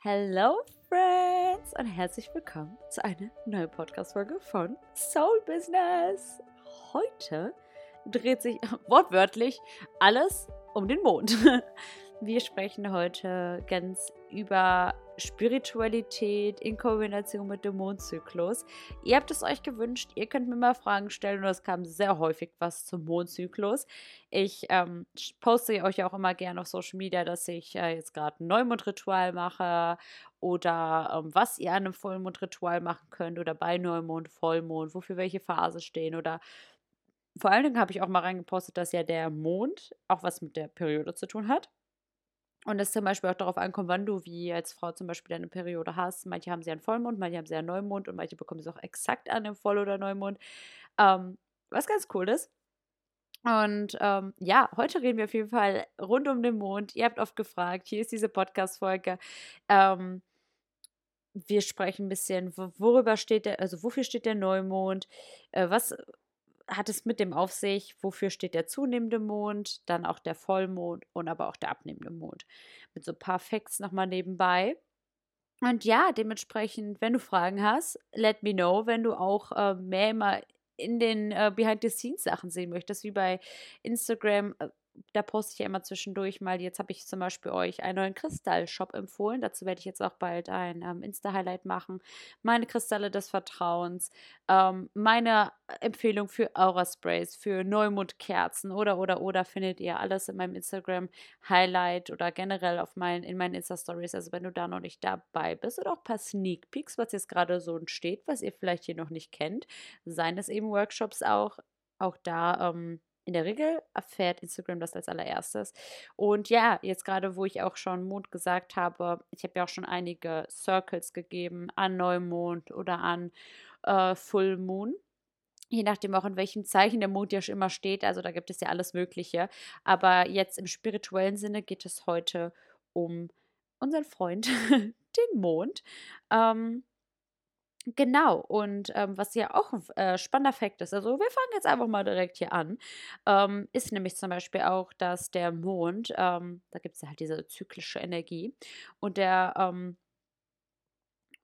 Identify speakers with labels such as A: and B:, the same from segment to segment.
A: Hello Friends und herzlich willkommen zu einer neuen Podcast-Folge von Soul Business. Heute dreht sich wortwörtlich alles um den Mond. Wir sprechen heute ganz über Spiritualität in Kombination mit dem Mondzyklus. Ihr habt es euch gewünscht, ihr könnt mir mal Fragen stellen und es kam sehr häufig was zum Mondzyklus. Ich ähm, poste euch auch immer gerne auf Social Media, dass ich äh, jetzt gerade ein Neumondritual mache oder ähm, was ihr an einem Vollmondritual machen könnt oder bei Neumond, Vollmond, wofür welche Phase stehen oder vor allen Dingen habe ich auch mal reingepostet, dass ja der Mond auch was mit der Periode zu tun hat. Und es zum Beispiel auch darauf ankommt, wann du wie als Frau zum Beispiel deine Periode hast. Manche haben sie einen Vollmond, manche haben sie einen Neumond und manche bekommen sie auch exakt an dem Voll- oder Neumond. Ähm, was ganz cool ist. Und ähm, ja, heute reden wir auf jeden Fall rund um den Mond. Ihr habt oft gefragt, hier ist diese Podcast-Folge. Ähm, wir sprechen ein bisschen, worüber steht der, also wofür steht der Neumond, äh, was hat es mit dem auf sich, wofür steht der zunehmende Mond, dann auch der Vollmond und aber auch der abnehmende Mond. Mit so ein paar Facts nochmal nebenbei. Und ja, dementsprechend, wenn du Fragen hast, let me know, wenn du auch äh, mehr immer in den äh, Behind-the-Scenes-Sachen sehen möchtest, wie bei Instagram, äh, da poste ich ja immer zwischendurch mal. Jetzt habe ich zum Beispiel euch einen neuen Kristallshop empfohlen. Dazu werde ich jetzt auch bald ein ähm, Insta-Highlight machen. Meine Kristalle des Vertrauens, ähm, meine Empfehlung für Aura-Sprays, für Neumondkerzen oder, oder, oder findet ihr alles in meinem Instagram-Highlight oder generell auf meinen, in meinen Insta-Stories. Also, wenn du da noch nicht dabei bist oder auch ein paar Sneak Peeks, was jetzt gerade so entsteht, was ihr vielleicht hier noch nicht kennt, seien es eben Workshops auch. Auch da ähm, in der Regel erfährt Instagram das als allererstes. Und ja, jetzt gerade, wo ich auch schon Mond gesagt habe, ich habe ja auch schon einige Circles gegeben an Neumond oder an äh, Full Moon. Je nachdem auch in welchem Zeichen der Mond ja schon immer steht. Also da gibt es ja alles Mögliche. Aber jetzt im spirituellen Sinne geht es heute um unseren Freund, den Mond. Ähm, Genau, und ähm, was ja auch ein äh, spannender Fakt ist, also wir fangen jetzt einfach mal direkt hier an, ähm, ist nämlich zum Beispiel auch, dass der Mond, ähm, da gibt es ja halt diese zyklische Energie, und der ähm,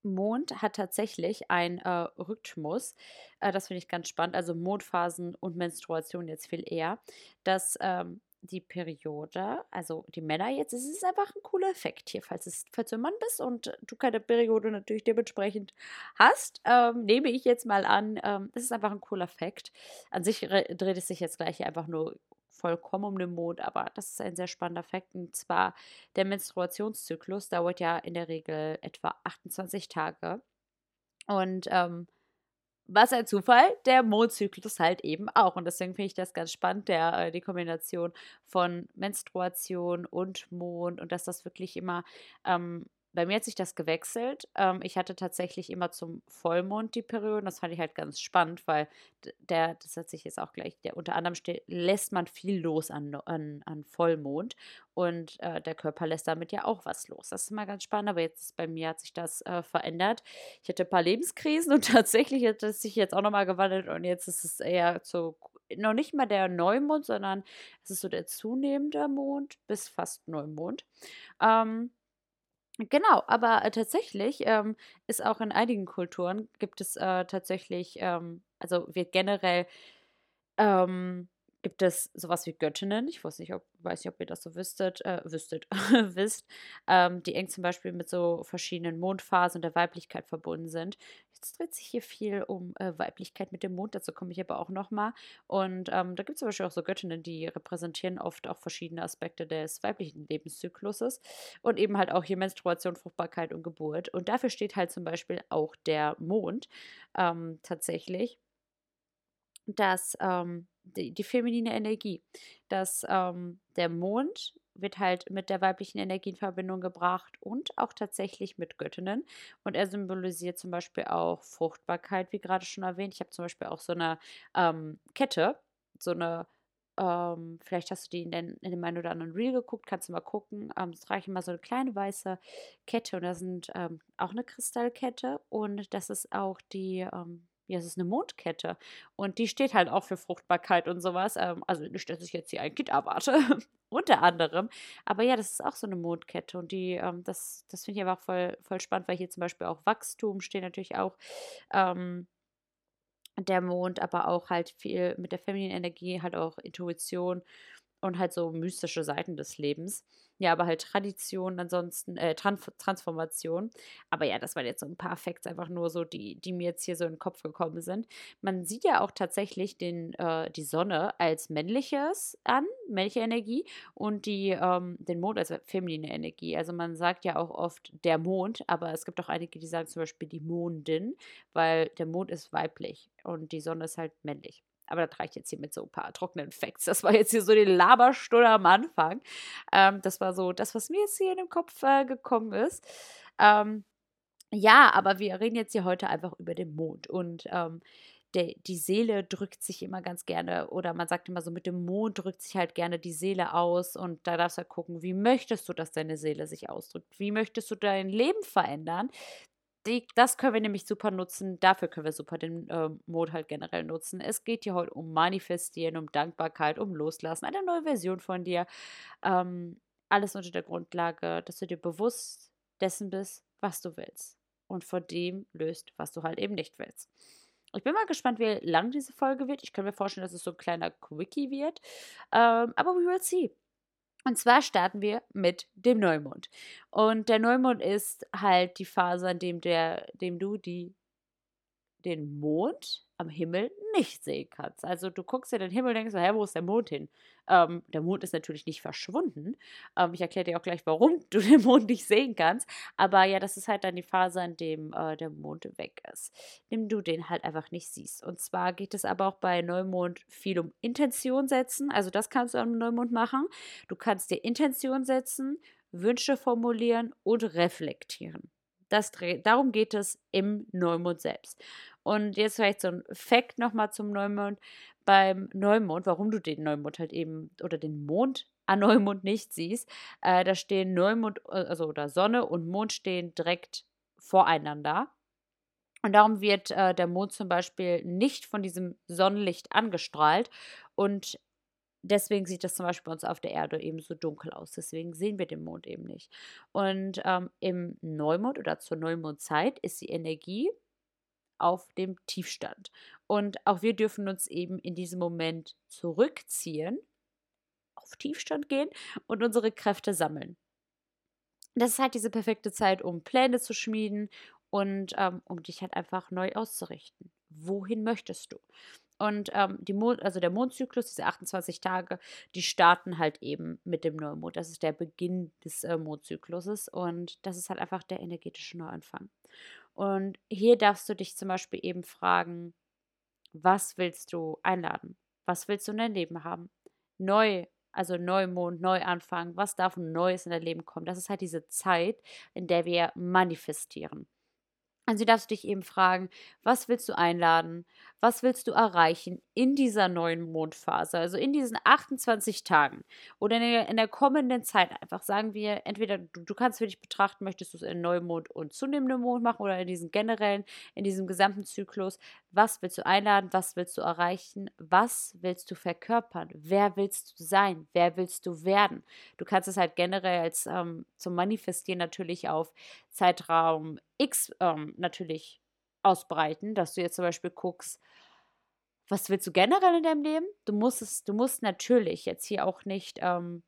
A: Mond hat tatsächlich einen äh, Rhythmus, äh, das finde ich ganz spannend, also Mondphasen und Menstruation jetzt viel eher, dass ähm, die Periode, also die Männer jetzt, es ist einfach ein cooler Effekt hier, falls, es, falls du ein Mann bist und du keine Periode natürlich dementsprechend hast, ähm, nehme ich jetzt mal an, ähm, es ist einfach ein cooler Effekt. An sich dreht es sich jetzt gleich hier einfach nur vollkommen um den Mond, aber das ist ein sehr spannender Fakt. Und zwar der Menstruationszyklus dauert ja in der Regel etwa 28 Tage. Und ähm, was ein Zufall, der Mondzyklus halt eben auch. Und deswegen finde ich das ganz spannend, der, äh, die Kombination von Menstruation und Mond und dass das wirklich immer ähm, bei mir hat sich das gewechselt. Ähm, ich hatte tatsächlich immer zum Vollmond die Periode. Das fand ich halt ganz spannend, weil der, das hat sich jetzt auch gleich, der unter anderem steht, lässt man viel los an, an, an Vollmond. Und äh, der Körper lässt damit ja auch was los. Das ist immer ganz spannend, aber jetzt bei mir hat sich das äh, verändert. Ich hatte ein paar Lebenskrisen und tatsächlich hat es sich jetzt auch nochmal gewandelt und jetzt ist es eher so noch nicht mal der Neumond, sondern es ist so der zunehmende Mond bis fast Neumond. Ähm, Genau, aber äh, tatsächlich ähm, ist auch in einigen Kulturen gibt es äh, tatsächlich, ähm, also wird generell ähm, gibt es sowas wie Göttinnen. Ich weiß nicht, ob, weiß nicht, ob ihr das so wüsstet, äh, wüsstet, wisst, ähm, die eng zum Beispiel mit so verschiedenen Mondphasen der Weiblichkeit verbunden sind. Jetzt dreht sich hier viel um äh, Weiblichkeit mit dem Mond, dazu komme ich aber auch nochmal. Und ähm, da gibt es zum Beispiel auch so Göttinnen, die repräsentieren oft auch verschiedene Aspekte des weiblichen Lebenszykluses und eben halt auch hier Menstruation, Fruchtbarkeit und Geburt. Und dafür steht halt zum Beispiel auch der Mond ähm, tatsächlich dass ähm, die, die, feminine Energie, dass ähm, der Mond wird halt mit der weiblichen Energie in Verbindung gebracht und auch tatsächlich mit Göttinnen. Und er symbolisiert zum Beispiel auch Fruchtbarkeit, wie gerade schon erwähnt. Ich habe zum Beispiel auch so eine ähm, Kette, so eine ähm, vielleicht hast du die in, den, in dem einen oder anderen Reel geguckt, kannst du mal gucken. Ähm, es reicht immer so eine kleine weiße Kette und da sind ähm, auch eine Kristallkette und das ist auch die ähm, ja, es ist eine Mondkette. Und die steht halt auch für Fruchtbarkeit und sowas. Ähm, also nicht, dass ich jetzt hier ein Kind erwarte, unter anderem. Aber ja, das ist auch so eine Mondkette. Und die, ähm, das, das finde ich auch voll, voll spannend, weil hier zum Beispiel auch Wachstum steht natürlich auch. Ähm, der Mond, aber auch halt viel mit der femininen Energie, halt auch Intuition und halt so mystische Seiten des Lebens. Ja, aber halt Tradition, ansonsten äh, Trans Transformation. Aber ja, das waren jetzt so ein paar Facts, einfach nur so, die, die mir jetzt hier so in den Kopf gekommen sind. Man sieht ja auch tatsächlich den, äh, die Sonne als männliches an, männliche Energie, und die, ähm, den Mond als feminine Energie. Also man sagt ja auch oft der Mond, aber es gibt auch einige, die sagen zum Beispiel die Mondin, weil der Mond ist weiblich und die Sonne ist halt männlich. Aber das reicht jetzt hier mit so ein paar trockenen Facts. Das war jetzt hier so die Laberstunde am Anfang. Ähm, das war so das, was mir jetzt hier in den Kopf äh, gekommen ist. Ähm, ja, aber wir reden jetzt hier heute einfach über den Mond. Und ähm, der, die Seele drückt sich immer ganz gerne, oder man sagt immer so, mit dem Mond drückt sich halt gerne die Seele aus. Und da darfst du halt gucken, wie möchtest du, dass deine Seele sich ausdrückt? Wie möchtest du dein Leben verändern? Die, das können wir nämlich super nutzen. Dafür können wir super den äh, Mode halt generell nutzen. Es geht hier heute um Manifestieren, um Dankbarkeit, um Loslassen, eine neue Version von dir. Ähm, alles unter der Grundlage, dass du dir bewusst dessen bist, was du willst. Und vor dem löst, was du halt eben nicht willst. Ich bin mal gespannt, wie lang diese Folge wird. Ich kann mir vorstellen, dass es so ein kleiner Quickie wird. Ähm, aber we will see. Und zwar starten wir mit dem Neumond. Und der Neumond ist halt die Phase, in dem, der, dem du die, den Mond am Himmel nicht sehen kannst. Also du guckst in den Himmel und denkst, hä, wo ist der Mond hin? Ähm, der Mond ist natürlich nicht verschwunden. Ähm, ich erkläre dir auch gleich, warum du den Mond nicht sehen kannst. Aber ja, das ist halt dann die Phase, in dem äh, der Mond weg ist. Dem du den halt einfach nicht siehst. Und zwar geht es aber auch bei Neumond viel um Intention setzen. Also das kannst du am Neumond machen. Du kannst dir Intention setzen, Wünsche formulieren und reflektieren. Das, darum geht es im Neumond selbst. Und jetzt vielleicht so ein Fact nochmal zum Neumond. Beim Neumond, warum du den Neumond halt eben oder den Mond an Neumond nicht siehst, äh, da stehen Neumond, äh, also oder Sonne und Mond stehen direkt voreinander. Und darum wird äh, der Mond zum Beispiel nicht von diesem Sonnenlicht angestrahlt. Und deswegen sieht das zum Beispiel bei uns auf der Erde eben so dunkel aus. Deswegen sehen wir den Mond eben nicht. Und ähm, im Neumond oder zur Neumondzeit ist die Energie auf dem Tiefstand. Und auch wir dürfen uns eben in diesem Moment zurückziehen, auf Tiefstand gehen und unsere Kräfte sammeln. Das ist halt diese perfekte Zeit, um Pläne zu schmieden und ähm, um dich halt einfach neu auszurichten. Wohin möchtest du? Und ähm, die Mond, also der Mondzyklus, diese 28 Tage, die starten halt eben mit dem Neumond. Das ist der Beginn des äh, Mondzykluses und das ist halt einfach der energetische Neuanfang. Und hier darfst du dich zum Beispiel eben fragen, was willst du einladen? Was willst du in dein Leben haben? Neu, also Neumond, Neuanfang, was darf Neues in dein Leben kommen? Das ist halt diese Zeit, in der wir manifestieren. Also darfst du dich eben fragen, was willst du einladen? Was willst du erreichen in dieser neuen Mondphase? Also in diesen 28 Tagen oder in der, in der kommenden Zeit einfach sagen wir, entweder du, du, kannst für dich betrachten, möchtest du es in Neumond und zunehmendem Mond machen oder in diesem generellen, in diesem gesamten Zyklus. Was willst du einladen? Was willst du erreichen? Was willst du verkörpern? Wer willst du sein? Wer willst du werden? Du kannst es halt generell als ähm, zum Manifestieren natürlich auf Zeitraum X ähm, natürlich ausbreiten, dass du jetzt zum Beispiel guckst, was willst du generell in deinem Leben? Du musst es, du musst natürlich jetzt hier auch nicht ähm,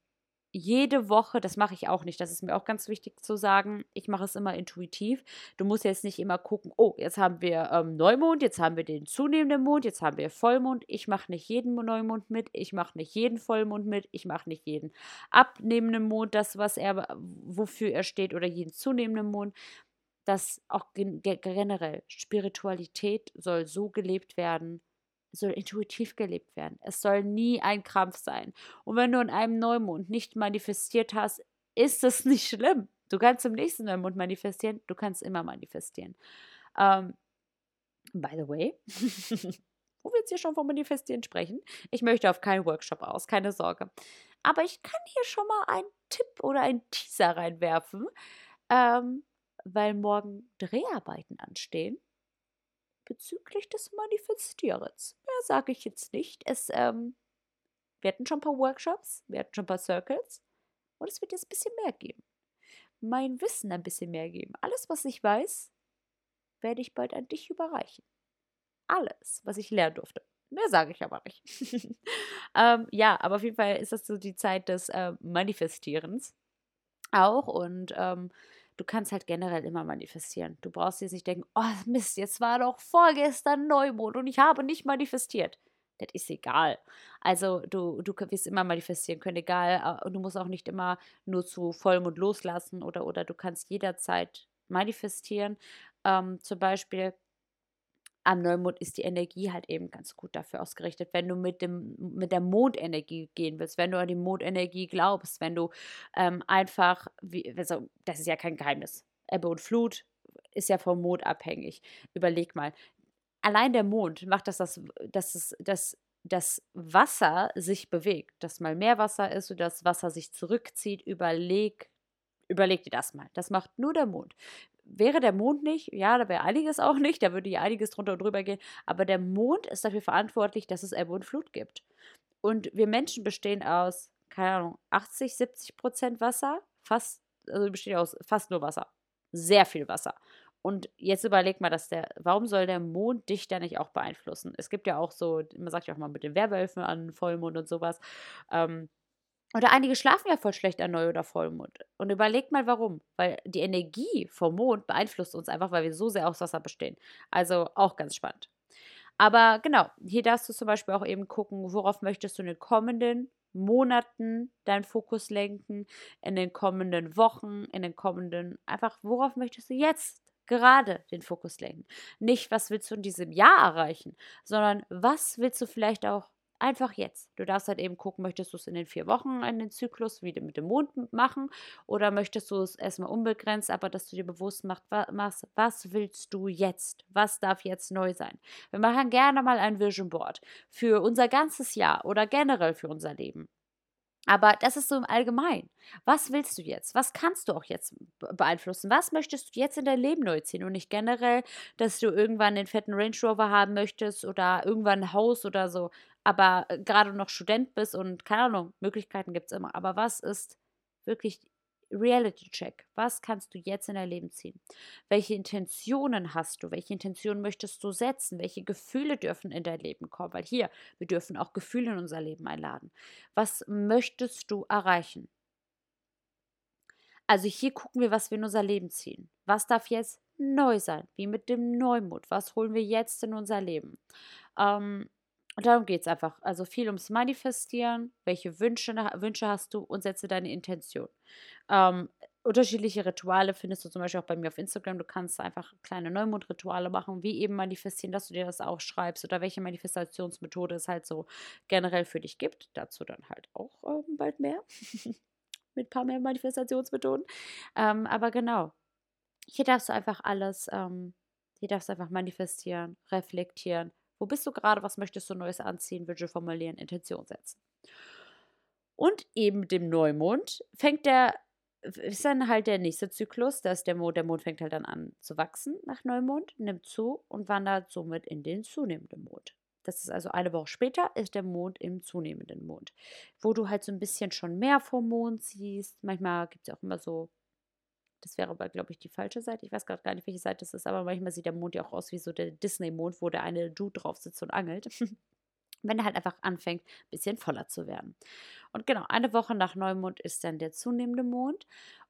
A: jede Woche, das mache ich auch nicht, das ist mir auch ganz wichtig zu sagen, ich mache es immer intuitiv. Du musst jetzt nicht immer gucken, oh, jetzt haben wir ähm, Neumond, jetzt haben wir den zunehmenden Mond, jetzt haben wir Vollmond. Ich mache nicht jeden Neumond mit, ich mache nicht jeden Vollmond mit, ich mache nicht jeden abnehmenden Mond, das, was er, wofür er steht, oder jeden zunehmenden Mond. Das auch generell, Spiritualität soll so gelebt werden, soll intuitiv gelebt werden. Es soll nie ein Krampf sein. Und wenn du in einem Neumond nicht manifestiert hast, ist es nicht schlimm. Du kannst im nächsten Neumond manifestieren. Du kannst immer manifestieren. Ähm, by the way, wo wir jetzt hier schon vom Manifestieren sprechen, ich möchte auf keinen Workshop aus, keine Sorge. Aber ich kann hier schon mal einen Tipp oder einen Teaser reinwerfen, ähm, weil morgen Dreharbeiten anstehen bezüglich des Manifestierens. Mehr sage ich jetzt nicht. Es, ähm, wir hatten schon ein paar Workshops, wir hatten schon ein paar Circles und es wird jetzt ein bisschen mehr geben. Mein Wissen ein bisschen mehr geben. Alles, was ich weiß, werde ich bald an dich überreichen. Alles, was ich lernen durfte. Mehr sage ich aber nicht. ähm, ja, aber auf jeden Fall ist das so die Zeit des äh, Manifestierens auch und ähm, du kannst halt generell immer manifestieren. Du brauchst jetzt nicht denken, oh Mist, jetzt war doch vorgestern Neumond und ich habe nicht manifestiert. Das ist egal. Also du, du wirst immer manifestieren können, egal. Und du musst auch nicht immer nur zu Vollmond loslassen oder, oder du kannst jederzeit manifestieren. Ähm, zum Beispiel am Neumond ist die Energie halt eben ganz gut dafür ausgerichtet. Wenn du mit, dem, mit der Mondenergie gehen willst, wenn du an die Mondenergie glaubst, wenn du ähm, einfach, wie, also, das ist ja kein Geheimnis. Ebbe und Flut ist ja vom Mond abhängig. Überleg mal. Allein der Mond macht das, dass, dass, dass das Wasser sich bewegt, dass mal mehr Wasser ist oder das Wasser sich zurückzieht. Überleg, überleg dir das mal. Das macht nur der Mond wäre der Mond nicht, ja, da wäre einiges auch nicht, da würde ja einiges drunter und drüber gehen, aber der Mond ist dafür verantwortlich, dass es Ebbe und Flut gibt. Und wir Menschen bestehen aus, keine Ahnung, 80, 70 Prozent Wasser, fast, also bestehen aus fast nur Wasser. Sehr viel Wasser. Und jetzt überleg mal, dass der, warum soll der Mond dich da nicht auch beeinflussen? Es gibt ja auch so, man sagt ja auch mal mit den Werwölfen an Vollmond und sowas. Ähm, oder einige schlafen ja voll schlecht an Neu- oder Vollmond. Und überlegt mal warum. Weil die Energie vom Mond beeinflusst uns einfach, weil wir so sehr aus Wasser bestehen. Also auch ganz spannend. Aber genau, hier darfst du zum Beispiel auch eben gucken, worauf möchtest du in den kommenden Monaten deinen Fokus lenken, in den kommenden Wochen, in den kommenden, einfach, worauf möchtest du jetzt gerade den Fokus lenken? Nicht, was willst du in diesem Jahr erreichen, sondern was willst du vielleicht auch Einfach jetzt. Du darfst halt eben gucken, möchtest du es in den vier Wochen in den Zyklus wieder mit dem Mond machen oder möchtest du es erstmal unbegrenzt, aber dass du dir bewusst machst, was, was willst du jetzt? Was darf jetzt neu sein? Wir machen gerne mal ein Vision Board für unser ganzes Jahr oder generell für unser Leben. Aber das ist so im Allgemeinen. Was willst du jetzt? Was kannst du auch jetzt beeinflussen? Was möchtest du jetzt in dein Leben neu ziehen? Und nicht generell, dass du irgendwann den fetten Range Rover haben möchtest oder irgendwann ein Haus oder so aber äh, gerade noch Student bist und keine Ahnung, Möglichkeiten gibt es immer. Aber was ist wirklich Reality Check? Was kannst du jetzt in dein Leben ziehen? Welche Intentionen hast du? Welche Intentionen möchtest du setzen? Welche Gefühle dürfen in dein Leben kommen? Weil hier, wir dürfen auch Gefühle in unser Leben einladen. Was möchtest du erreichen? Also hier gucken wir, was wir in unser Leben ziehen. Was darf jetzt neu sein? Wie mit dem Neumut? Was holen wir jetzt in unser Leben? Ähm, und darum geht es einfach. Also viel ums Manifestieren. Welche Wünsche, Wünsche hast du und setze deine Intention. Ähm, unterschiedliche Rituale findest du zum Beispiel auch bei mir auf Instagram. Du kannst einfach kleine Neumondrituale machen, wie eben manifestieren, dass du dir das aufschreibst oder welche Manifestationsmethode es halt so generell für dich gibt. Dazu dann halt auch ähm, bald mehr. Mit ein paar mehr Manifestationsmethoden. Ähm, aber genau. Hier darfst du einfach alles, ähm, hier darfst du einfach manifestieren, reflektieren, wo bist du gerade? Was möchtest du Neues anziehen? Wünsche formulieren, Intention setzen. Und eben dem Neumond fängt der, ist dann halt der nächste Zyklus, dass der Mond, der Mond fängt halt dann an zu wachsen nach Neumond, nimmt zu und wandert somit in den zunehmenden Mond. Das ist also eine Woche später, ist der Mond im zunehmenden Mond, wo du halt so ein bisschen schon mehr vom Mond siehst. Manchmal gibt es ja auch immer so das wäre aber, glaube ich, die falsche Seite. Ich weiß gerade gar nicht, welche Seite das ist, aber manchmal sieht der Mond ja auch aus wie so der Disney-Mond, wo der eine Dude drauf sitzt und angelt. Wenn er halt einfach anfängt, ein bisschen voller zu werden. Und genau, eine Woche nach Neumond ist dann der zunehmende Mond.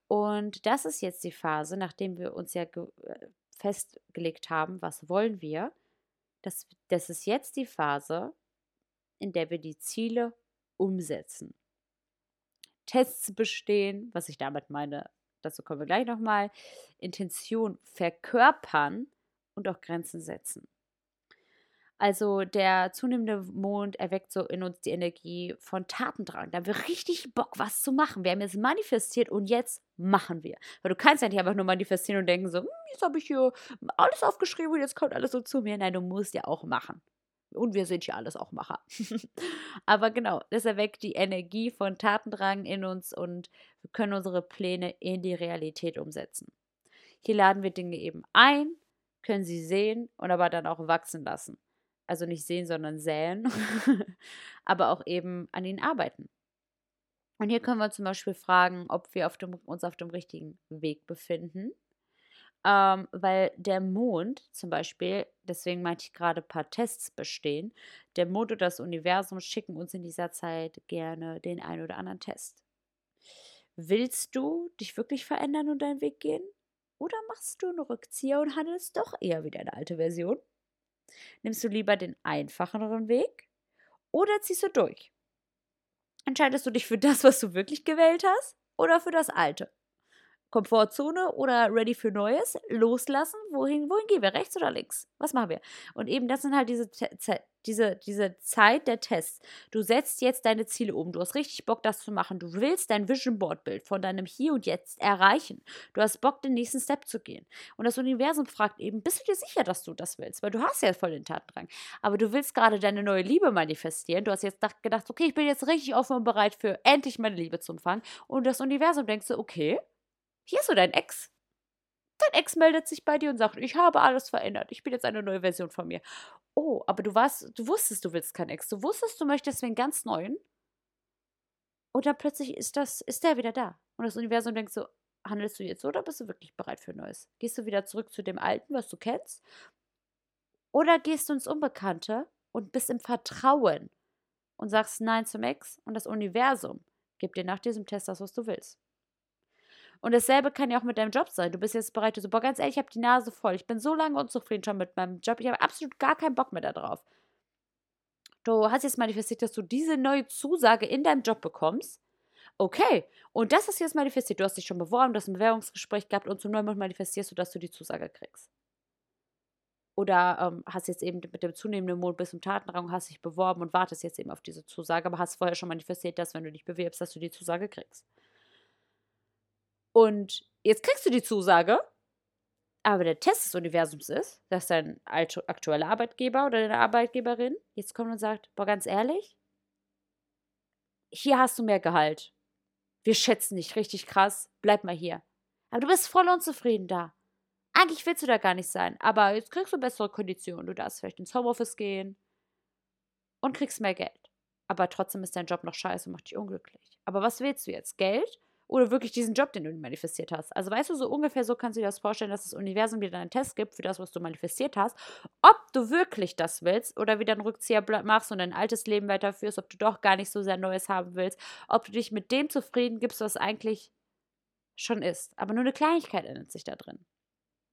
A: Und das ist jetzt die Phase, nachdem wir uns ja äh, festgelegt haben, was wollen wir. Das, das ist jetzt die Phase, in der wir die Ziele umsetzen. Tests bestehen, was ich damit meine, dazu kommen wir gleich nochmal, Intention verkörpern und auch Grenzen setzen. Also der zunehmende Mond erweckt so in uns die Energie von Tatendrang. Da haben wir richtig Bock, was zu machen. Wir haben jetzt manifestiert und jetzt machen wir. Weil du kannst ja nicht einfach nur manifestieren und denken so, hm, jetzt habe ich hier alles aufgeschrieben und jetzt kommt alles so zu mir. Nein, du musst ja auch machen. Und wir sind ja alles auch Macher. Aber genau, das erweckt die Energie von Tatendrang in uns und wir können unsere Pläne in die Realität umsetzen. Hier laden wir Dinge eben ein, können sie sehen und aber dann auch wachsen lassen. Also nicht sehen, sondern säen, aber auch eben an ihnen arbeiten. Und hier können wir zum Beispiel fragen, ob wir auf dem, uns auf dem richtigen Weg befinden. Ähm, weil der Mond zum Beispiel, deswegen meinte ich gerade, ein paar Tests bestehen. Der Mond und das Universum schicken uns in dieser Zeit gerne den einen oder anderen Test. Willst du dich wirklich verändern und deinen Weg gehen? Oder machst du einen Rückzieher und handelst doch eher wie deine alte Version? Nimmst du lieber den einfacheren Weg oder ziehst du durch? Entscheidest du dich für das, was du wirklich gewählt hast oder für das Alte? Komfortzone oder ready für Neues, loslassen, wohin, wohin gehen wir, rechts oder links? Was machen wir? Und eben das sind halt diese, diese, diese Zeit der Tests. Du setzt jetzt deine Ziele um, du hast richtig Bock, das zu machen. Du willst dein Vision Board Bild von deinem Hier und Jetzt erreichen. Du hast Bock, den nächsten Step zu gehen. Und das Universum fragt eben, bist du dir sicher, dass du das willst? Weil du hast ja voll den Tatendrang. Aber du willst gerade deine neue Liebe manifestieren. Du hast jetzt gedacht, okay, ich bin jetzt richtig offen und bereit für endlich meine Liebe zu empfangen. Und das Universum denkt so, okay, hier ist so dein Ex. Dein Ex meldet sich bei dir und sagt, ich habe alles verändert. Ich bin jetzt eine neue Version von mir. Oh, aber du warst, du wusstest, du willst keinen Ex. Du wusstest, du möchtest einen ganz neuen. Und dann plötzlich ist das, ist der wieder da. Und das Universum denkt so, handelst du jetzt so oder bist du wirklich bereit für Neues? Gehst du wieder zurück zu dem Alten, was du kennst? Oder gehst du ins Unbekannte und bist im Vertrauen und sagst Nein zum Ex und das Universum gibt dir nach diesem Test das, was du willst. Und dasselbe kann ja auch mit deinem Job sein. Du bist jetzt bereit, du so, boah, ganz ehrlich, ich habe die Nase voll. Ich bin so lange unzufrieden schon mit meinem Job. Ich habe absolut gar keinen Bock mehr darauf. Du hast jetzt manifestiert, dass du diese neue Zusage in deinem Job bekommst. Okay, und das ist jetzt manifestiert. Du hast dich schon beworben, du hast ein Bewerbungsgespräch gehabt und zum Neumond manifestierst du, dass du die Zusage kriegst. Oder ähm, hast jetzt eben mit dem zunehmenden Mond bis zum Tatenrang, hast dich beworben und wartest jetzt eben auf diese Zusage, aber hast vorher schon manifestiert, dass wenn du dich bewirbst, dass du die Zusage kriegst. Und jetzt kriegst du die Zusage, aber der Test des Universums ist, dass dein aktueller Arbeitgeber oder deine Arbeitgeberin jetzt kommt und sagt, boah, ganz ehrlich, hier hast du mehr Gehalt. Wir schätzen dich richtig krass, bleib mal hier. Aber du bist voll unzufrieden da. Eigentlich willst du da gar nicht sein, aber jetzt kriegst du bessere Konditionen. Du darfst vielleicht ins Homeoffice gehen und kriegst mehr Geld. Aber trotzdem ist dein Job noch scheiße und macht dich unglücklich. Aber was willst du jetzt? Geld oder wirklich diesen Job, den du manifestiert hast. Also weißt du, so ungefähr so kannst du dir das vorstellen, dass das Universum dir einen Test gibt für das, was du manifestiert hast, ob du wirklich das willst oder wieder einen Rückzieher machst und dein altes Leben weiterführst, ob du doch gar nicht so sehr Neues haben willst, ob du dich mit dem zufrieden gibst, was eigentlich schon ist. Aber nur eine Kleinigkeit ändert sich da drin.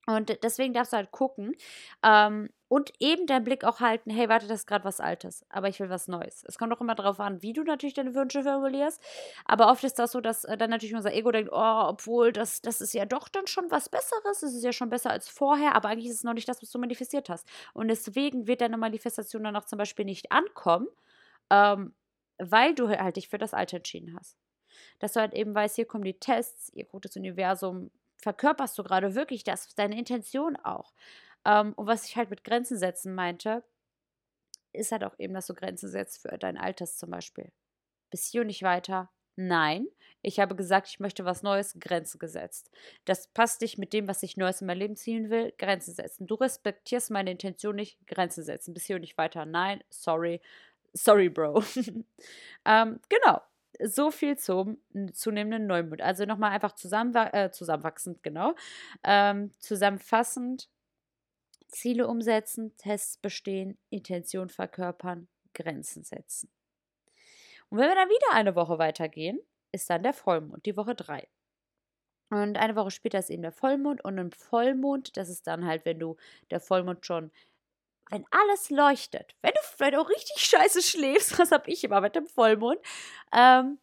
A: Und deswegen darfst du halt gucken ähm, und eben deinen Blick auch halten, hey, warte, das ist gerade was Altes, aber ich will was Neues. Es kommt auch immer darauf an, wie du natürlich deine Wünsche formulierst, aber oft ist das so, dass äh, dann natürlich unser Ego denkt, oh, obwohl, das, das ist ja doch dann schon was Besseres, das ist ja schon besser als vorher, aber eigentlich ist es noch nicht das, was du manifestiert hast. Und deswegen wird deine Manifestation dann auch zum Beispiel nicht ankommen, ähm, weil du halt dich für das Alte entschieden hast. Dass du halt eben weißt, hier kommen die Tests, ihr gutes Universum verkörperst du gerade wirklich das, deine Intention auch. Ähm, und was ich halt mit Grenzen setzen meinte, ist halt auch eben, dass du Grenzen setzt für dein Alters zum Beispiel. Bis hier und nicht weiter. Nein, ich habe gesagt, ich möchte was Neues, Grenzen gesetzt. Das passt nicht mit dem, was ich Neues in mein Leben ziehen will, Grenzen setzen. Du respektierst meine Intention nicht, Grenzen setzen. Bis hier und nicht weiter. Nein, sorry. Sorry, Bro. ähm, genau so viel zum zunehmenden Neumond. Also nochmal einfach zusammen, äh, zusammenwachsend, genau. Ähm, zusammenfassend, Ziele umsetzen, Tests bestehen, Intention verkörpern, Grenzen setzen. Und wenn wir dann wieder eine Woche weitergehen, ist dann der Vollmond, die Woche 3. Und eine Woche später ist eben der Vollmond und im Vollmond, das ist dann halt, wenn du der Vollmond schon wenn alles leuchtet, wenn du, wenn du richtig scheiße schläfst, was habe ich immer mit dem Vollmond, ähm,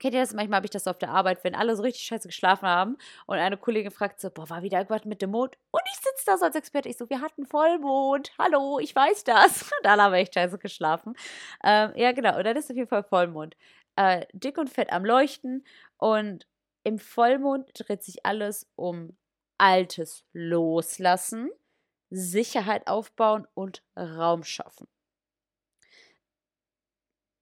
A: Kennt ihr das? Manchmal habe ich das auf der Arbeit, wenn alle so richtig scheiße geschlafen haben und eine Kollegin fragt so, boah, war wieder irgendwas mit dem Mond? Und ich sitze da so als Experte. Ich so, wir hatten Vollmond. Hallo, ich weiß das. da haben wir echt scheiße geschlafen. Ähm, ja, genau. Und dann ist auf jeden Fall Vollmond. Äh, dick und fett am Leuchten. Und im Vollmond dreht sich alles um Altes loslassen Sicherheit aufbauen und Raum schaffen.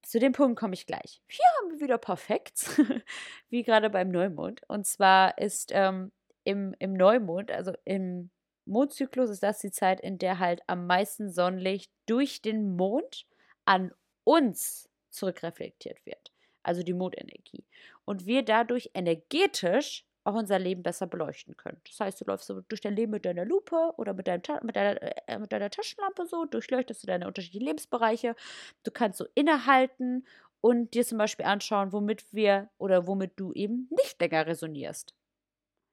A: Zu dem Punkt komme ich gleich. Hier haben wir wieder perfekt, wie gerade beim Neumond. Und zwar ist ähm, im, im Neumond, also im Mondzyklus ist das die Zeit, in der halt am meisten Sonnenlicht durch den Mond an uns zurückreflektiert wird. Also die Mondenergie. Und wir dadurch energetisch auch unser Leben besser beleuchten können. Das heißt, du läufst so durch dein Leben mit deiner Lupe oder mit, deinem mit, deiner, äh, mit deiner Taschenlampe so, durchleuchtest du deine unterschiedlichen Lebensbereiche. Du kannst so innehalten und dir zum Beispiel anschauen, womit wir oder womit du eben nicht länger resonierst.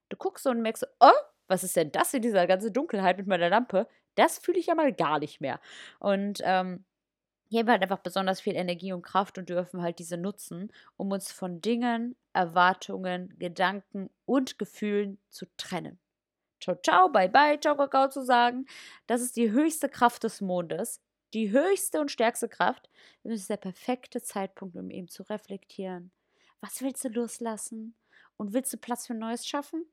A: Du guckst so und merkst so, oh, was ist denn das in dieser ganzen Dunkelheit mit meiner Lampe? Das fühle ich ja mal gar nicht mehr. Und ähm, hier haben wir halt einfach besonders viel Energie und Kraft und dürfen halt diese nutzen, um uns von Dingen, Erwartungen, Gedanken und Gefühlen zu trennen. Ciao, ciao, bye, bye, ciao, Kakao zu sagen. Das ist die höchste Kraft des Mondes, die höchste und stärkste Kraft. Das ist der perfekte Zeitpunkt, um eben zu reflektieren. Was willst du loslassen? Und willst du Platz für Neues schaffen?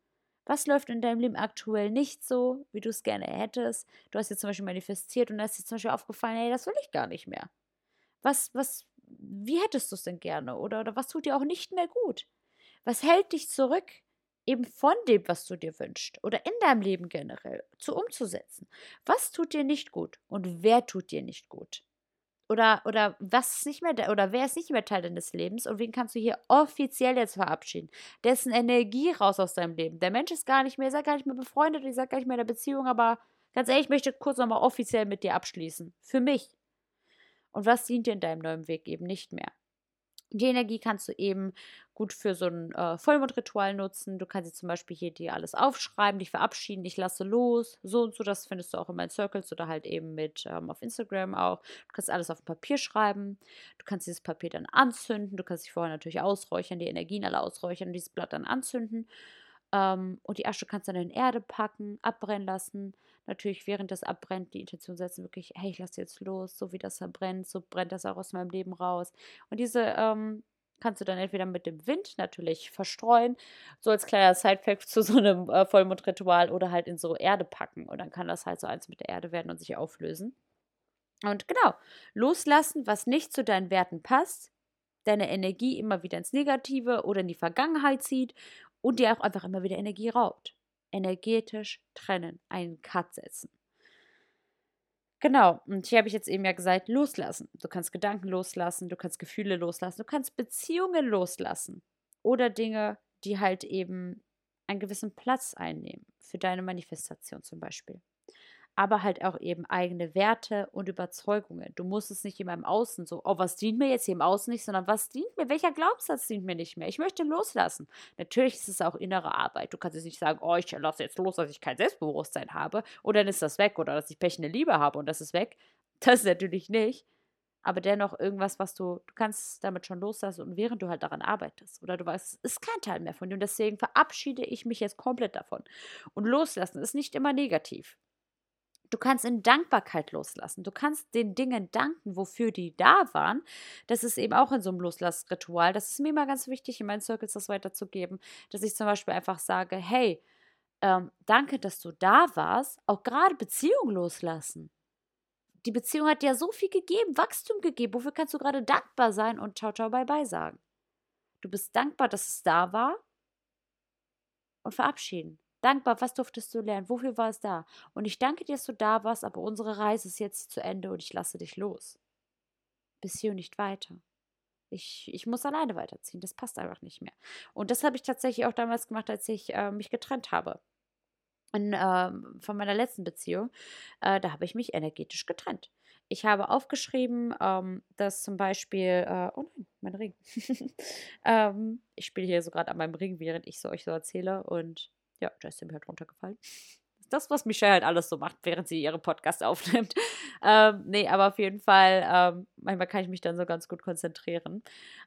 A: Was läuft in deinem Leben aktuell nicht so, wie du es gerne hättest? Du hast jetzt zum Beispiel manifestiert und da ist dir zum Beispiel aufgefallen, hey, das will ich gar nicht mehr. Was, was, wie hättest du es denn gerne? Oder, oder was tut dir auch nicht mehr gut? Was hält dich zurück, eben von dem, was du dir wünschst oder in deinem Leben generell zu umzusetzen? Was tut dir nicht gut und wer tut dir nicht gut? Oder, oder was ist nicht mehr oder wer ist nicht mehr Teil deines Lebens und wen kannst du hier offiziell jetzt verabschieden? Dessen Energie raus aus deinem Leben. Der Mensch ist gar nicht mehr, ihr seid gar nicht mehr befreundet, ihr seid gar nicht mehr in der Beziehung, aber ganz ehrlich, ich möchte kurz nochmal offiziell mit dir abschließen. Für mich. Und was dient dir in deinem neuen Weg eben nicht mehr? Die Energie kannst du eben gut für so ein äh, Vollmondritual nutzen. Du kannst sie zum Beispiel hier dir alles aufschreiben, dich verabschieden, ich lasse los, so und so. Das findest du auch in meinen Circles oder halt eben mit ähm, auf Instagram auch. Du kannst alles auf Papier schreiben. Du kannst dieses Papier dann anzünden. Du kannst dich vorher natürlich ausräuchern, die Energien alle ausräuchern und dieses Blatt dann anzünden. Ähm, und die Asche kannst du dann in Erde packen, abbrennen lassen. Natürlich während das abbrennt, die Intention setzen, wirklich, hey, ich lasse jetzt los, so wie das verbrennt, so brennt das auch aus meinem Leben raus. Und diese ähm, kannst du dann entweder mit dem Wind natürlich verstreuen, so als kleiner Sidefact zu so einem äh, Vollmondritual oder halt in so Erde packen. Und dann kann das halt so eins mit der Erde werden und sich auflösen. Und genau, loslassen, was nicht zu deinen Werten passt, deine Energie immer wieder ins Negative oder in die Vergangenheit zieht und dir auch einfach immer wieder Energie raubt. Energetisch trennen, einen Cut setzen. Genau, und hier habe ich jetzt eben ja gesagt, loslassen. Du kannst Gedanken loslassen, du kannst Gefühle loslassen, du kannst Beziehungen loslassen. Oder Dinge, die halt eben einen gewissen Platz einnehmen, für deine Manifestation zum Beispiel aber halt auch eben eigene Werte und Überzeugungen. Du musst es nicht in meinem Außen so, oh, was dient mir jetzt hier im Außen nicht, sondern was dient mir, welcher Glaubenssatz dient mir nicht mehr? Ich möchte loslassen. Natürlich ist es auch innere Arbeit. Du kannst jetzt nicht sagen, oh, ich lasse jetzt los, dass ich kein Selbstbewusstsein habe und dann ist das weg oder dass ich pechende Liebe habe und das ist weg. Das ist natürlich nicht. Aber dennoch irgendwas, was du, du kannst damit schon loslassen und während du halt daran arbeitest oder du weißt, es ist kein Teil mehr von dir und deswegen verabschiede ich mich jetzt komplett davon. Und loslassen ist nicht immer negativ. Du kannst in Dankbarkeit loslassen. Du kannst den Dingen danken, wofür die da waren. Das ist eben auch in so einem Loslassritual. Das ist mir immer ganz wichtig, in meinen Circles das weiterzugeben, dass ich zum Beispiel einfach sage, hey, ähm, danke, dass du da warst. Auch gerade Beziehung loslassen. Die Beziehung hat dir so viel gegeben, Wachstum gegeben. Wofür kannst du gerade dankbar sein und ciao, ciao, bye, bye sagen? Du bist dankbar, dass es da war und verabschieden. Dankbar, was durftest du lernen? Wofür war es da? Und ich danke dir, dass du da warst, aber unsere Reise ist jetzt zu Ende und ich lasse dich los. Bis hier und nicht weiter. Ich, ich muss alleine weiterziehen. Das passt einfach nicht mehr. Und das habe ich tatsächlich auch damals gemacht, als ich äh, mich getrennt habe. Und, äh, von meiner letzten Beziehung. Äh, da habe ich mich energetisch getrennt. Ich habe aufgeschrieben, ähm, dass zum Beispiel, äh, oh nein, mein Ring. ähm, ich spiele hier so gerade an meinem Ring, während ich es euch so erzähle. Und ja, da ist mir halt runtergefallen. Das, was Michelle halt alles so macht, während sie ihre Podcast aufnimmt. Ähm, nee, aber auf jeden Fall, ähm, manchmal kann ich mich dann so ganz gut konzentrieren.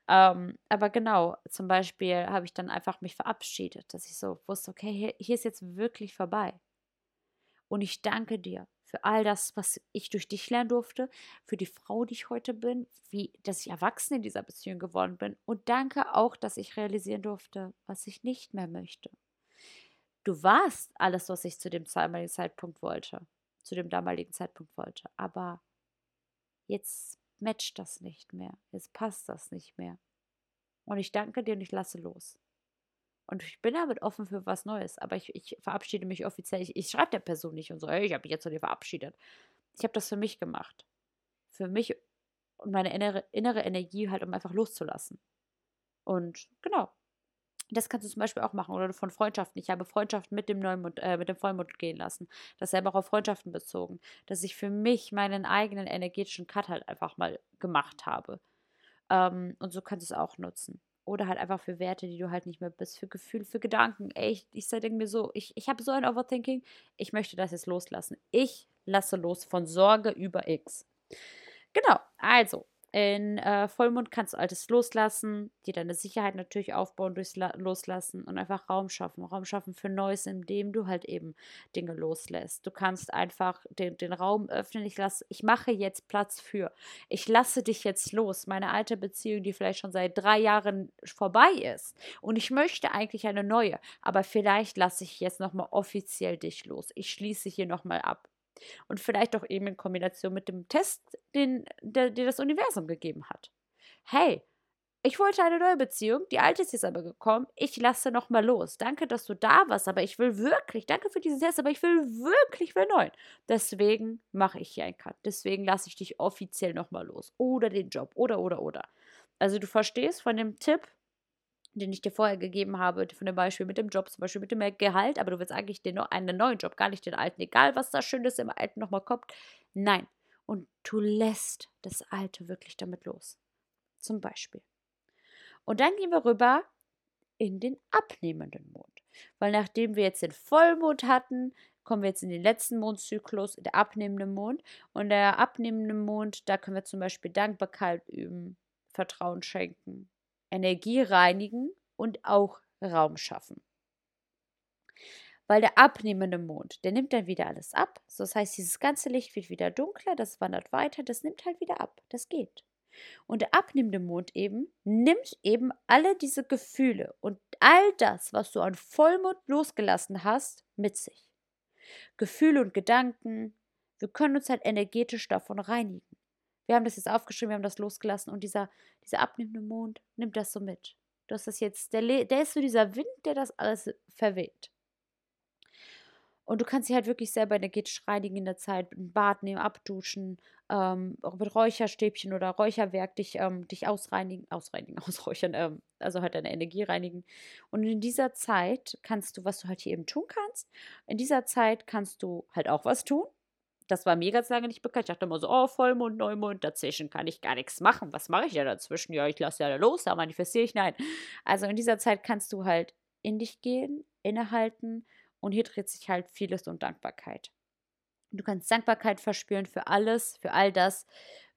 A: Ähm, aber genau, zum Beispiel habe ich dann einfach mich verabschiedet, dass ich so wusste, okay, hier, hier ist jetzt wirklich vorbei. Und ich danke dir für all das, was ich durch dich lernen durfte, für die Frau, die ich heute bin, wie, dass ich erwachsen in dieser Beziehung geworden bin. Und danke auch, dass ich realisieren durfte, was ich nicht mehr möchte du warst alles, was ich zu dem damaligen Zeitpunkt wollte, zu dem damaligen Zeitpunkt wollte. Aber jetzt matcht das nicht mehr. Jetzt passt das nicht mehr. Und ich danke dir und ich lasse los. Und ich bin damit offen für was Neues. Aber ich, ich verabschiede mich offiziell. Ich, ich schreibe der Person nicht und so, hey, ich habe mich jetzt von dir verabschiedet. Ich habe das für mich gemacht. Für mich und meine innere, innere Energie halt, um einfach loszulassen. Und genau. Das kannst du zum Beispiel auch machen. Oder von Freundschaften. Ich habe Freundschaften mit dem Neumond, äh, mit dem Vollmond gehen lassen. Das selber auch auf Freundschaften bezogen. Dass ich für mich meinen eigenen energetischen Cut halt einfach mal gemacht habe. Ähm, und so kannst du es auch nutzen. Oder halt einfach für Werte, die du halt nicht mehr bist, für Gefühle, für Gedanken. Ey, ich, ich denke mir so, ich, ich habe so ein Overthinking, ich möchte das jetzt loslassen. Ich lasse los von Sorge über X. Genau, also in äh, Vollmond kannst du Altes loslassen, dir deine Sicherheit natürlich aufbauen durchs La Loslassen und einfach Raum schaffen. Raum schaffen für Neues, indem du halt eben Dinge loslässt. Du kannst einfach den, den Raum öffnen. Ich, lass, ich mache jetzt Platz für. Ich lasse dich jetzt los. Meine alte Beziehung, die vielleicht schon seit drei Jahren vorbei ist. Und ich möchte eigentlich eine neue. Aber vielleicht lasse ich jetzt nochmal offiziell dich los. Ich schließe hier nochmal ab. Und vielleicht auch eben in Kombination mit dem Test, den dir das Universum gegeben hat. Hey, ich wollte eine neue Beziehung, die alte ist jetzt aber gekommen. Ich lasse noch mal los. Danke, dass du da warst, aber ich will wirklich, danke für diesen Test, aber ich will wirklich für neuen. Deswegen mache ich hier einen Cut. Deswegen lasse ich dich offiziell noch mal los. Oder den Job. Oder, oder, oder. Also du verstehst von dem Tipp, den ich dir vorher gegeben habe, von dem Beispiel mit dem Job, zum Beispiel mit dem Gehalt, aber du willst eigentlich den, einen neuen Job, gar nicht den alten, egal was da Schönes im alten nochmal kommt. Nein. Und du lässt das Alte wirklich damit los. Zum Beispiel. Und dann gehen wir rüber in den abnehmenden Mond. Weil nachdem wir jetzt den Vollmond hatten, kommen wir jetzt in den letzten Mondzyklus, der abnehmende Mond. Und der abnehmende Mond, da können wir zum Beispiel Dankbarkeit üben, Vertrauen schenken, Energie reinigen und auch Raum schaffen. Weil der abnehmende Mond, der nimmt dann wieder alles ab. So, das heißt, dieses ganze Licht wird wieder dunkler, das wandert weiter, das nimmt halt wieder ab. Das geht. Und der abnehmende Mond eben nimmt eben alle diese Gefühle und all das, was du an Vollmond losgelassen hast, mit sich. Gefühle und Gedanken, wir können uns halt energetisch davon reinigen. Wir haben das jetzt aufgeschrieben, wir haben das losgelassen und dieser, dieser abnehmende Mond nimmt das so mit. Du hast das jetzt, der, der ist so dieser Wind, der das alles verweht. Und du kannst dich halt wirklich selber energetisch reinigen in der Zeit, ein Bad nehmen, abduschen, ähm, mit Räucherstäbchen oder Räucherwerk dich, ähm, dich ausreinigen, ausreinigen, ausräuchern, ähm, also halt deine Energie reinigen. Und in dieser Zeit kannst du, was du halt hier eben tun kannst, in dieser Zeit kannst du halt auch was tun das war mir ganz lange nicht bekannt. Ich dachte immer so, oh, Vollmond, Neumond, dazwischen kann ich gar nichts machen. Was mache ich ja dazwischen? Ja, ich lasse ja da los, da manifestiere ich. Nein. Also in dieser Zeit kannst du halt in dich gehen, innehalten und hier dreht sich halt vieles um Dankbarkeit. Du kannst Dankbarkeit verspüren für alles, für all das,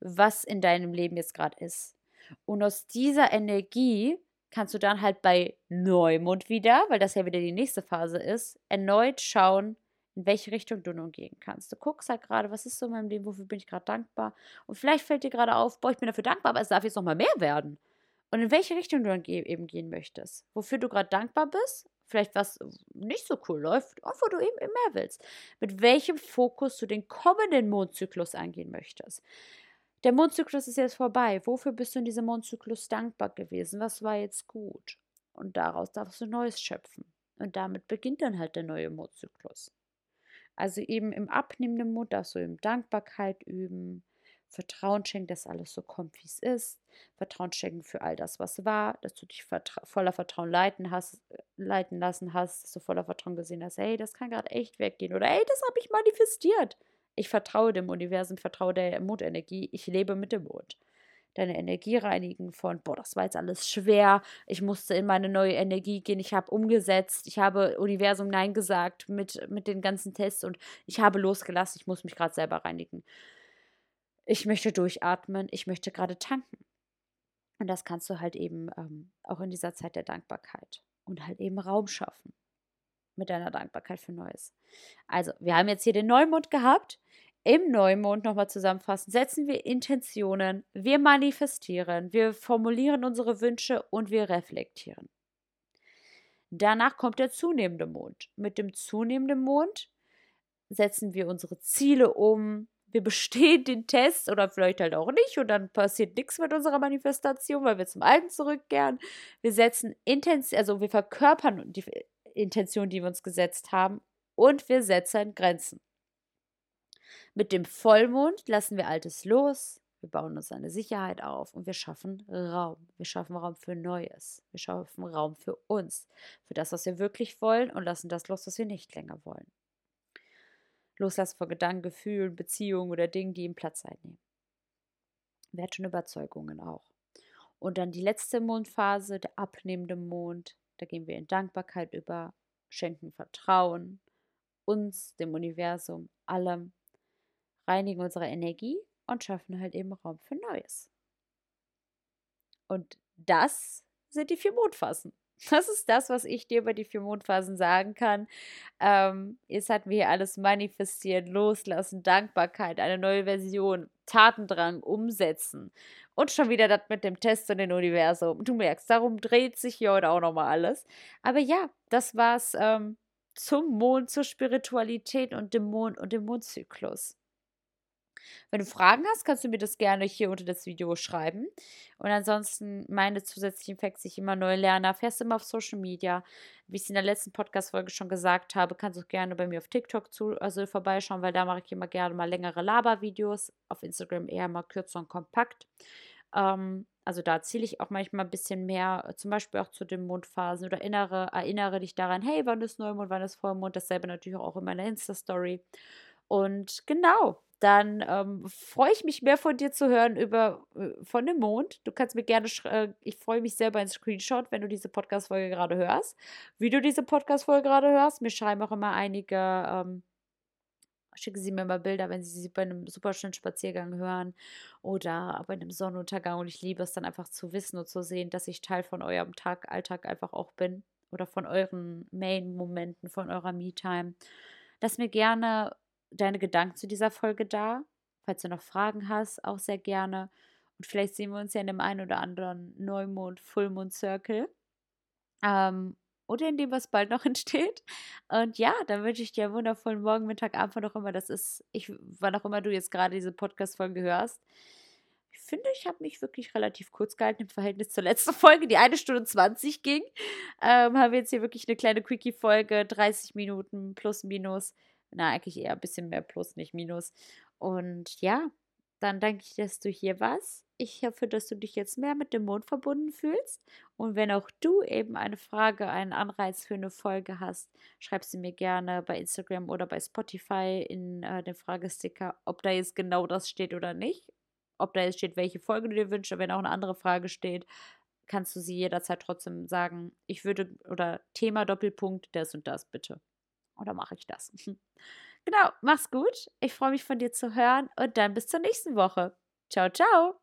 A: was in deinem Leben jetzt gerade ist. Und aus dieser Energie kannst du dann halt bei Neumond wieder, weil das ja wieder die nächste Phase ist, erneut schauen, in welche Richtung du nun gehen kannst. Du guckst halt gerade, was ist so in meinem Leben, wofür bin ich gerade dankbar. Und vielleicht fällt dir gerade auf, boah, ich bin dafür dankbar, aber es darf jetzt noch mal mehr werden. Und in welche Richtung du dann eben gehen möchtest. Wofür du gerade dankbar bist, vielleicht was nicht so cool läuft und wo du eben mehr willst. Mit welchem Fokus du den kommenden Mondzyklus angehen möchtest. Der Mondzyklus ist jetzt vorbei. Wofür bist du in diesem Mondzyklus dankbar gewesen? Was war jetzt gut? Und daraus darfst du Neues schöpfen. Und damit beginnt dann halt der neue Mondzyklus. Also eben im abnehmenden Mut darfst du eben Dankbarkeit üben, Vertrauen schenken, dass alles so kommt, wie es ist, Vertrauen schenken für all das, was war, dass du dich vertra voller Vertrauen leiten, hast, leiten lassen hast, dass du voller Vertrauen gesehen hast, hey, das kann gerade echt weggehen oder hey, das habe ich manifestiert. Ich vertraue dem Universum, vertraue der Mutenergie, ich lebe mit dem Mut deine Energie reinigen von, boah, das war jetzt alles schwer, ich musste in meine neue Energie gehen, ich habe umgesetzt, ich habe Universum Nein gesagt mit, mit den ganzen Tests und ich habe losgelassen, ich muss mich gerade selber reinigen. Ich möchte durchatmen, ich möchte gerade tanken. Und das kannst du halt eben ähm, auch in dieser Zeit der Dankbarkeit und halt eben Raum schaffen mit deiner Dankbarkeit für Neues. Also, wir haben jetzt hier den Neumond gehabt im Neumond nochmal zusammenfassen, setzen wir Intentionen, wir manifestieren, wir formulieren unsere Wünsche und wir reflektieren. Danach kommt der zunehmende Mond. Mit dem zunehmenden Mond setzen wir unsere Ziele um, wir bestehen den Test oder vielleicht halt auch nicht und dann passiert nichts mit unserer Manifestation, weil wir zum Alten zurückkehren. Wir setzen Intention, also wir verkörpern die Intention, die wir uns gesetzt haben und wir setzen Grenzen. Mit dem Vollmond lassen wir Altes los, wir bauen uns eine Sicherheit auf und wir schaffen Raum. Wir schaffen Raum für Neues. Wir schaffen Raum für uns, für das, was wir wirklich wollen und lassen das los, was wir nicht länger wollen. Loslassen von Gedanken, Gefühlen, Beziehungen oder Dingen, die ihm Platz einnehmen. Werte und Überzeugungen auch. Und dann die letzte Mondphase, der abnehmende Mond. Da gehen wir in Dankbarkeit über, schenken Vertrauen, uns, dem Universum, allem, reinigen unsere Energie und schaffen halt eben Raum für Neues. Und das sind die vier Mondphasen. Das ist das, was ich dir über die vier Mondphasen sagen kann. Ähm, jetzt hatten wir hier alles manifestiert, loslassen, Dankbarkeit, eine neue Version, Tatendrang, umsetzen. Und schon wieder das mit dem Test und dem Universum. Du merkst, darum dreht sich hier heute auch nochmal alles. Aber ja, das war's ähm, zum Mond, zur Spiritualität und dem Mond und dem Mondzyklus. Wenn du Fragen hast, kannst du mir das gerne hier unter das Video schreiben. Und ansonsten meine zusätzlichen Facts, ich immer neu lerne, erfährst du immer auf Social Media. Wie ich es in der letzten Podcast-Folge schon gesagt habe, kannst du auch gerne bei mir auf TikTok zu, also vorbeischauen, weil da mache ich immer gerne mal längere Laber-Videos. Auf Instagram eher mal kürzer und kompakt. Ähm, also da erzähle ich auch manchmal ein bisschen mehr, zum Beispiel auch zu den Mondphasen oder erinnere, erinnere dich daran, hey, wann ist Neumond, wann ist Vollmond, dasselbe natürlich auch in meiner Insta-Story. Und genau, dann ähm, freue ich mich mehr von dir zu hören über äh, von dem Mond. Du kannst mir gerne, äh, ich freue mich selber ein Screenshot, wenn du diese Podcast-Folge gerade hörst. Wie du diese Podcast-Folge gerade hörst. Mir schreiben auch immer einige, ähm, schicken sie mir mal Bilder, wenn sie sie bei einem super schönen Spaziergang hören oder bei einem Sonnenuntergang. Und ich liebe es dann einfach zu wissen und zu sehen, dass ich Teil von eurem Tag, Alltag einfach auch bin oder von euren Main-Momenten, von eurer Me-Time. Lass mir gerne deine Gedanken zu dieser Folge da. Falls du noch Fragen hast, auch sehr gerne. Und vielleicht sehen wir uns ja in dem einen oder anderen Neumond, Fullmond Circle. Ähm, oder in dem, was bald noch entsteht. Und ja, dann wünsche ich dir einen wundervollen Morgen, Mittag, Abend, wann auch immer das ist. Ich, wann auch immer du jetzt gerade diese Podcast-Folge hörst. Ich finde, ich habe mich wirklich relativ kurz gehalten im Verhältnis zur letzten Folge, die eine Stunde 20 ging. Ähm, haben wir jetzt hier wirklich eine kleine Quickie-Folge, 30 Minuten plus minus na, eigentlich eher ein bisschen mehr Plus, nicht Minus. Und ja, dann danke ich, dass du hier warst. Ich hoffe, dass du dich jetzt mehr mit dem Mond verbunden fühlst. Und wenn auch du eben eine Frage, einen Anreiz für eine Folge hast, schreib sie mir gerne bei Instagram oder bei Spotify in äh, den Fragesticker, ob da jetzt genau das steht oder nicht. Ob da jetzt steht, welche Folge du dir wünschst. Wenn auch eine andere Frage steht, kannst du sie jederzeit trotzdem sagen. Ich würde, oder Thema Doppelpunkt, das und das bitte. Oder mache ich das? Genau, mach's gut. Ich freue mich von dir zu hören und dann bis zur nächsten Woche. Ciao, ciao.